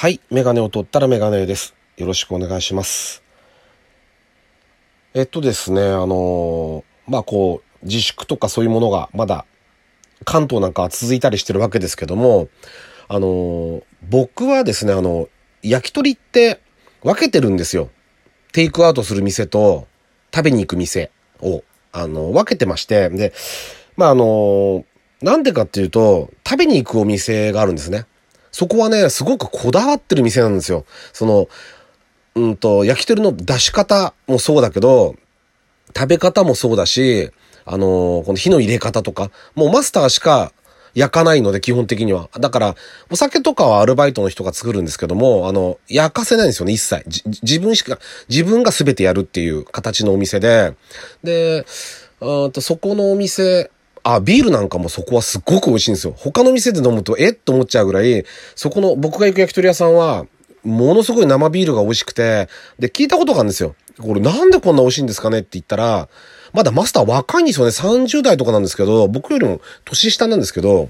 はい。メガネを取ったらメガネです。よろしくお願いします。えっとですね、あのまあ、こう、自粛とかそういうものがまだ関東なんかは続いたりしてるわけですけども、あの僕はですね、あの、焼き鳥って分けてるんですよ。テイクアウトする店と食べに行く店を、あの、分けてまして、で、まあ、あのなんでかっていうと、食べに行くお店があるんですね。そこはね、すごくこだわってる店なんですよ。その、うんと、焼き鳥の出し方もそうだけど、食べ方もそうだし、あのーこの火の入れ方とか、もうマスターしか焼かないので、基本的には。だから、お酒とかはアルバイトの人が作るんですけども、あの、焼かせないんですよね、一切。自分しか、自分が全てやるっていう形のお店で、で、うんと、そこのお店、あ、ビールなんかもそこはすっごく美味しいんですよ。他の店で飲むと、えっ？と思っちゃうぐらい、そこの、僕が行く焼き鳥屋さんは、ものすごい生ビールが美味しくて、で、聞いたことがあるんですよ。これなんでこんな美味しいんですかねって言ったら、まだマスター若いんですよね。30代とかなんですけど、僕よりも年下なんですけど、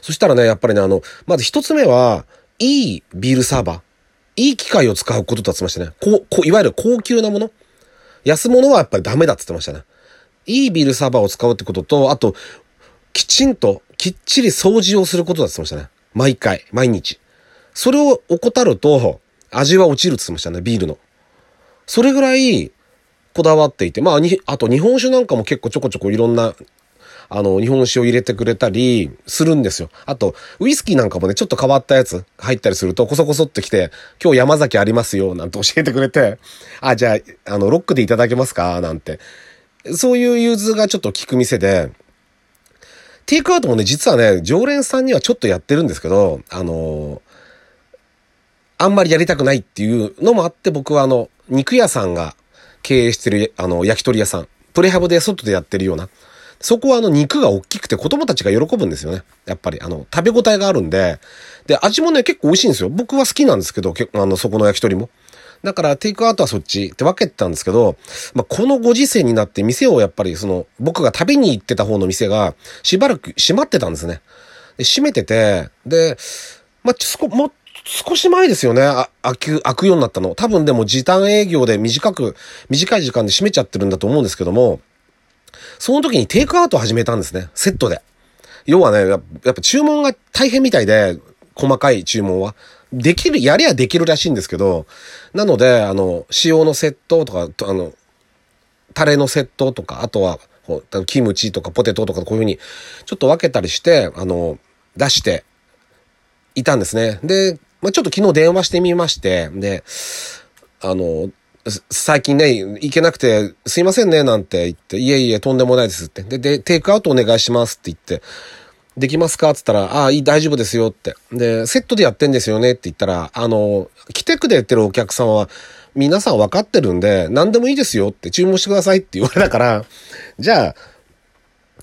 そしたらね、やっぱりね、あの、まず一つ目は、いいビールサーバー。いい機械を使うことだって言ってましたね。こう、こう、いわゆる高級なもの。安物はやっぱりダメだって言ってましたね。いいビールサーバーを使うってことと、あと、きちんと、きっちり掃除をすることだって言ってましたね。毎回、毎日。それを怠ると、味は落ちるって言ってましたね、ビールの。それぐらい、こだわっていて、まあ、に、あと日本酒なんかも結構ちょこちょこいろんな、あの、日本酒を入れてくれたりするんですよ。あと、ウイスキーなんかもね、ちょっと変わったやつ入ったりすると、こそこそってきて、今日山崎ありますよ、なんて教えてくれて、あ、じゃあ、あの、ロックでいただけますかなんて。そういう融通がちょっと効く店で、テイクアウトもね、実はね、常連さんにはちょっとやってるんですけど、あのあんまりやりたくないっていうのもあって、僕はあの、肉屋さんが経営してる、あの、焼き鳥屋さん、プレハブで外でやってるような、そこはあの肉が大きくて子供たちが喜ぶんですよね。やっぱりあの、食べ応えがあるんで、で、味もね、結構美味しいんですよ。僕は好きなんですけど、あの、そこの焼き鳥も。だから、テイクアウトはそっちって分けてたんですけど、まあ、このご時世になって店をやっぱりその、僕が食べに行ってた方の店が、しばらく閉まってたんですね。で閉めてて、で、まあ、少、も、少し前ですよね。あ、開く、開くようになったの。多分でも時短営業で短く、短い時間で閉めちゃってるんだと思うんですけども、その時にテイクアウト始めたんですね。セットで。要はね、やっぱ注文が大変みたいで、細かい注文は。できる、やりゃできるらしいんですけど、なので、あの、塩のセットとか、あの、タレのセットとか、あとは、キムチとかポテトとかこういうふうに、ちょっと分けたりして、あの、出していたんですね。で、まあ、ちょっと昨日電話してみまして、で、あの、最近ね、行けなくて、すいませんね、なんて言って、いえいえ、とんでもないですって。で、で、テイクアウトお願いしますって言って、できますか？って言ったら、ああ、いい、大丈夫ですよって。で、セットでやってんですよね？って言ったら、あの、来てくれてるお客様は、皆さん分かってるんで、何でもいいですよって注文してくださいって言われたから、じゃあ、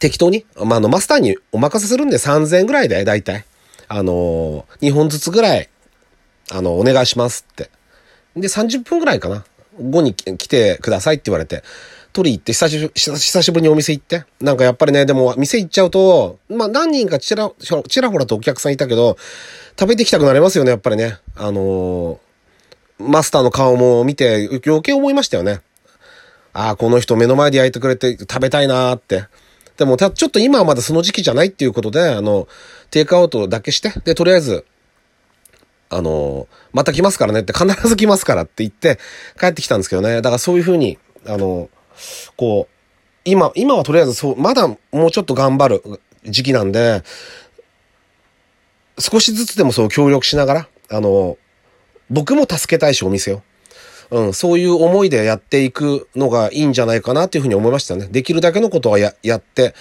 適当に、まあ、あの、マスターにお任せするんで3000円ぐらいで、だいたい。あの、2本ずつぐらい、あの、お願いしますって。で、30分ぐらいかな。後に来てくださいって言われて、取り行って久しぶり、久しぶりにお店行って。なんかやっぱりね、でも店行っちゃうと、まあ何人かちら、ちらほらとお客さんいたけど、食べてきたくなりますよね、やっぱりね。あのーマスターの顔も見て余計思いましたよね。ああ、この人目の前で焼いてくれて食べたいなーって。でもた、ちょっと今はまだその時期じゃないっていうことで、あの、テイクアウトだけして、で、とりあえず、あの、また来ますからねって、必ず来ますからって言って帰ってきたんですけどね。だからそういうふうに、あの、こう、今、今はとりあえずそう、まだもうちょっと頑張る時期なんで、少しずつでもそう協力しながら、あの、僕も助けたいし、お店を。うん、そういう思いでやっていくのがいいんじゃないかなっていうふうに思いましたね。できるだけのことはや、やって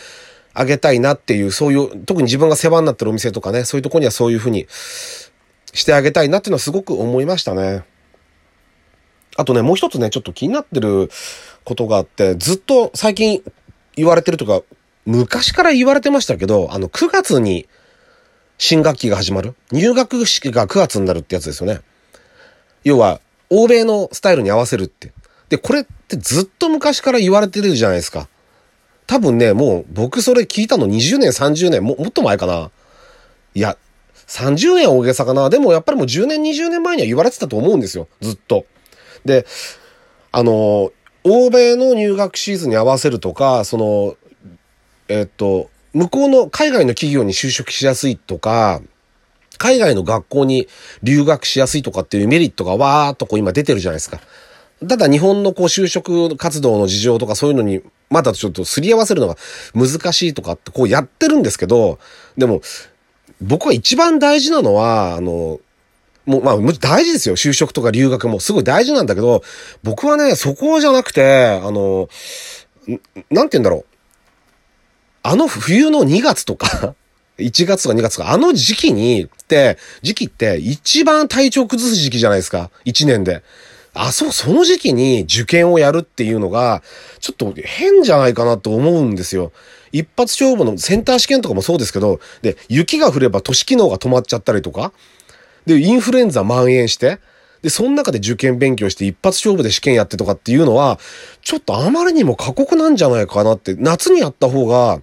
あげたいなっていう、そういう、特に自分が世話になってるお店とかね、そういうとこにはそういうふうにしてあげたいなっていうのはすごく思いましたね。あとね、もう一つね、ちょっと気になってることがあって、ずっと最近言われてるとか、昔から言われてましたけど、あの、9月に新学期が始まる？入学式が9月になるってやつですよね。要は、欧米のスタイルに合わせるって。で、これってずっと昔から言われてるじゃないですか。多分ね、もう僕それ聞いたの20年、30年、ももっと前かな。いや、30年大げさかな。でもやっぱりもう10年、20年前には言われてたと思うんですよ。ずっと。で、あの、欧米の入学シーズンに合わせるとか、その、えっと、向こうの海外の企業に就職しやすいとか、海外の学校に留学しやすいとかっていうメリットがわーっとこう今出てるじゃないですか。ただ日本のこう就職活動の事情とかそういうのにまだちょっとすり合わせるのが難しいとかってこうやってるんですけど、でも僕は一番大事なのは、あの、もう、まあ、大事ですよ。就職とか留学もすごい大事なんだけど、僕はね、そこじゃなくて、あの、なんて言うんだろう。あの冬の2月とか 1月とか2月とか、あの時期にって、時期って一番体調崩す時期じゃないですか。1年で。あ、そう、その時期に受験をやるっていうのが、ちょっと変じゃないかなと思うんですよ。一発勝負のセンター試験とかもそうですけど、で、雪が降れば都市機能が止まっちゃったりとか、で、インフルエンザ蔓延して、で、その中で受験勉強して一発勝負で試験やってとかっていうのは、ちょっとあまりにも過酷なんじゃないかなって、夏にやった方が、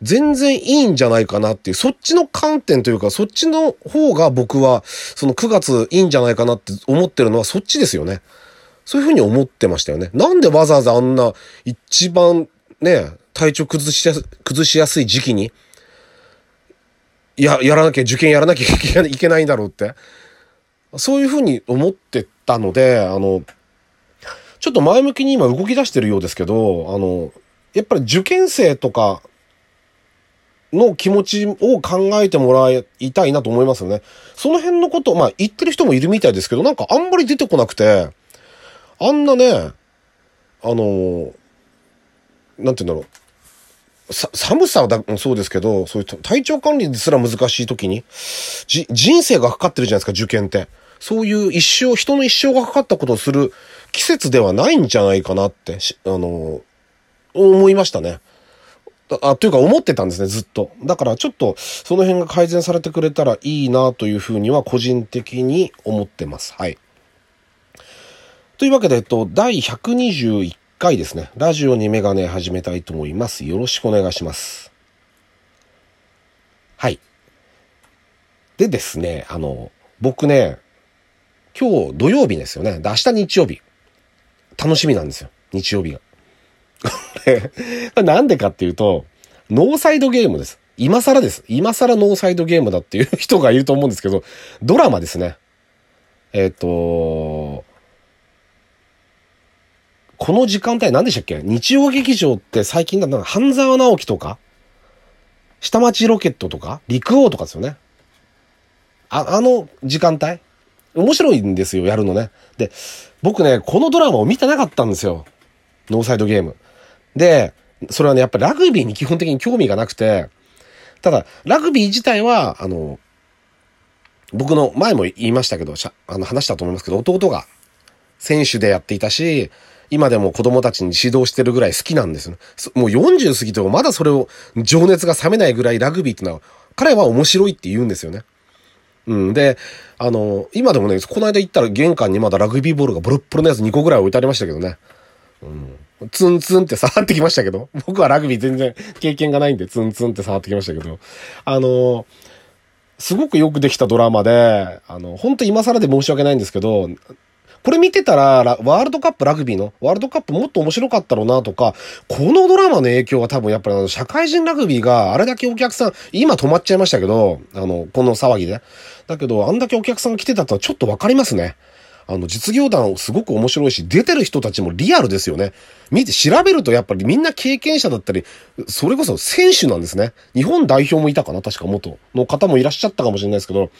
全然いいんじゃないかなっていう、そっちの観点というか、そっちの方が僕は、その9月いいんじゃないかなって思ってるのはそっちですよね。そういうふうに思ってましたよね。なんでわざわざあんな、一番ね、体調崩しやす、崩しやすい時期に、や、やらなきゃ、受験やらなきゃ いけないんだろうって。そういうふうに思ってたので、あの、ちょっと前向きに今動き出してるようですけど、あの、やっぱり受験生とかの気持ちを考えてもらいたいなと思いますよね。その辺のこと、まあ言ってる人もいるみたいですけど、なんかあんまり出てこなくて、あんなね、あの、なんて言うんだろう。さ、寒さだそうですけど、そういう体調管理ですら難しい時に、じ、人生がかかってるじゃないですか、受験って。そういう一生、人の一生がかかったことをする季節ではないんじゃないかなって、あの、思いましたね。あ、というか思ってたんですね、ずっと。だからちょっとその辺が改善されてくれたらいいなというふうには個人的に思ってます。はい。というわけで、えっと、第121回ですね。ラジオにメガネ始めたいと思います。よろしくお願いします。はい。でですね、あの、僕ね、今日土曜日ですよね。明日日曜日。楽しみなんですよ。日曜日が。なんでかっていうと、ノーサイドゲームです。今更です。今更ノーサイドゲームだっていう人がいると思うんですけど、ドラマですね。えっ、ー、と、この時間帯何でしたっけ？日曜劇場って最近だなんか半沢直樹とか、下町ロケットとか、陸王とかですよね？あ、あの時間帯？面白いんですよ、やるのね。で、僕ね、このドラマを見てなかったんですよ。ノーサイドゲーム。で、それはね、やっぱりラグビーに基本的に興味がなくて、ただ、ラグビー自体は、あの、僕の前も言いましたけど、あの話したと思いますけど、弟が選手でやっていたし、今でも子供たちに指導してるぐらい好きなんですよ、ね。もう40過ぎてもまだそれを情熱が冷めないぐらいラグビーってのは、彼は面白いって言うんですよね。うん。で、あの、今でもね、この間行ったら玄関にまだラグビーボールがボロッボロのやつ2個ぐらい置いてありましたけどね。うん。ツンツンって触ってきましたけど、僕はラグビー全然経験がないんでツンツンって触ってきましたけど、あの、すごくよくできたドラマで、あの、本当今更で申し訳ないんですけど、これ見てたら、ワールドカップラグビーの、ワールドカップもっと面白かったろうなとか、このドラマの影響は多分やっぱりあの、社会人ラグビーがあれだけお客さん、今止まっちゃいましたけど、あの、この騒ぎで。だけど、あんだけお客さんが来てたとはちょっとわかりますね。あの、実業団すごく面白いし、出てる人たちもリアルですよね。見て、調べるとやっぱりみんな経験者だったり、それこそ選手なんですね。日本代表もいたかな確か元の方もいらっしゃったかもしれないですけど、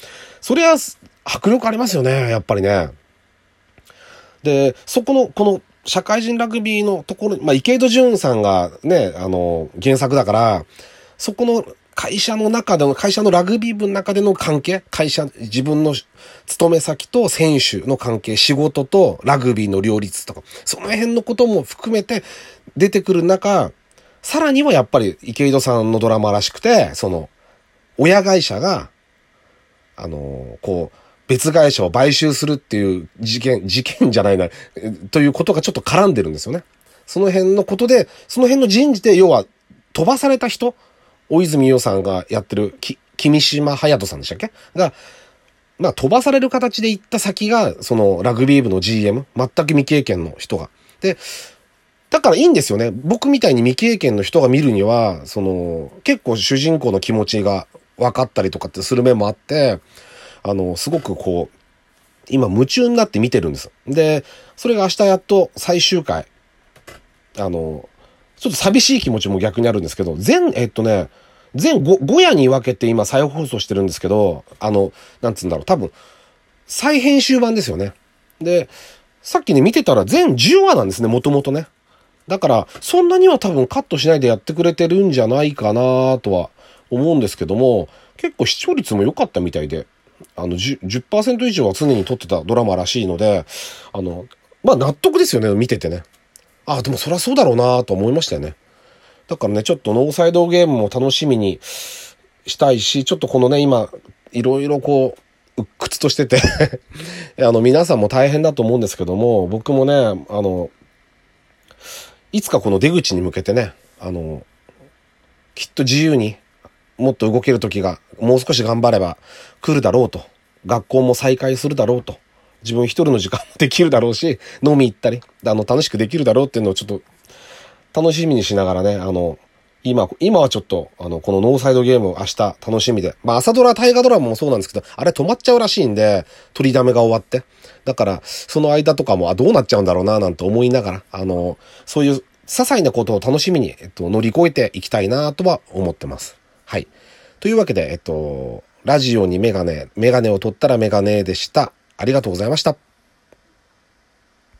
それは迫力ありますよね、やっぱりね。で、そこの、この、社会人ラグビーのところ、まあ、池井戸潤さんがね、あの、原作だから、そこの会社の中での、会社のラグビー部の中での関係、会社、自分の勤め先と選手の関係、仕事とラグビーの両立とか、その辺のことも含めて出てくる中、さらにはやっぱり池井戸さんのドラマらしくて、その、親会社が、あの、こう、別会社を買収するっていう事件、事件じゃないな、ということがちょっと絡んでるんですよね。その辺のことで、その辺の人事で、要は、飛ばされた人、大泉洋さんがやってる、き君島隼人さんでしたっけ？が、まあ飛ばされる形で行った先が、そのラグビー部の GM、全く未経験の人が。で、だからいいんですよね。僕みたいに未経験の人が見るには、その、結構主人公の気持ちが分かったりとかってする面もあって、あの、すごくこう、今夢中になって見てるんです。で、それが明日やっと最終回。あの、ちょっと寂しい気持ちも逆にあるんですけど、全、えっとね、全 5, 5夜に分けて今再放送してるんですけど、あの、なんつうんだろう、多分、再編集版ですよね。で、さっきね、見てたら全10話なんですね、もともとね。だから、そんなには多分カットしないでやってくれてるんじゃないかなとは思うんですけども、結構視聴率も良かったみたいで、あの10、10%以上は常に撮ってたドラマらしいので、あの、まあ納得ですよね、見ててね。ああ、でもそりゃそうだろうなと思いましたよね。だからね、ちょっとノーサイドゲームも楽しみにしたいし、ちょっとこのね、今、いろいろこう、鬱屈としてて あの、皆さんも大変だと思うんですけども、僕もね、あの、いつかこの出口に向けてね、あの、きっと自由にもっと動ける時がもう少し頑張れば来るだろうと。学校も再開するだろうと。自分一人の時間もできるだろうし、飲み行ったり、あの、楽しくできるだろうっていうのをちょっと楽しみにしながらね、あの、今、今はちょっと、あの、このノーサイドゲーム明日楽しみで。まあ朝ドラ、大河ドラマもそうなんですけど、あれ止まっちゃうらしいんで、取りだめが終わって。だから、その間とかも、あ、どうなっちゃうんだろうな、なんて思いながら、あの、そういう些細なことを楽しみに、えっと、乗り越えていきたいな、とは思ってます。はい。というわけで、えっと、ラジオにメガネ、メガネを取ったらメガネでした。ありがとうございました。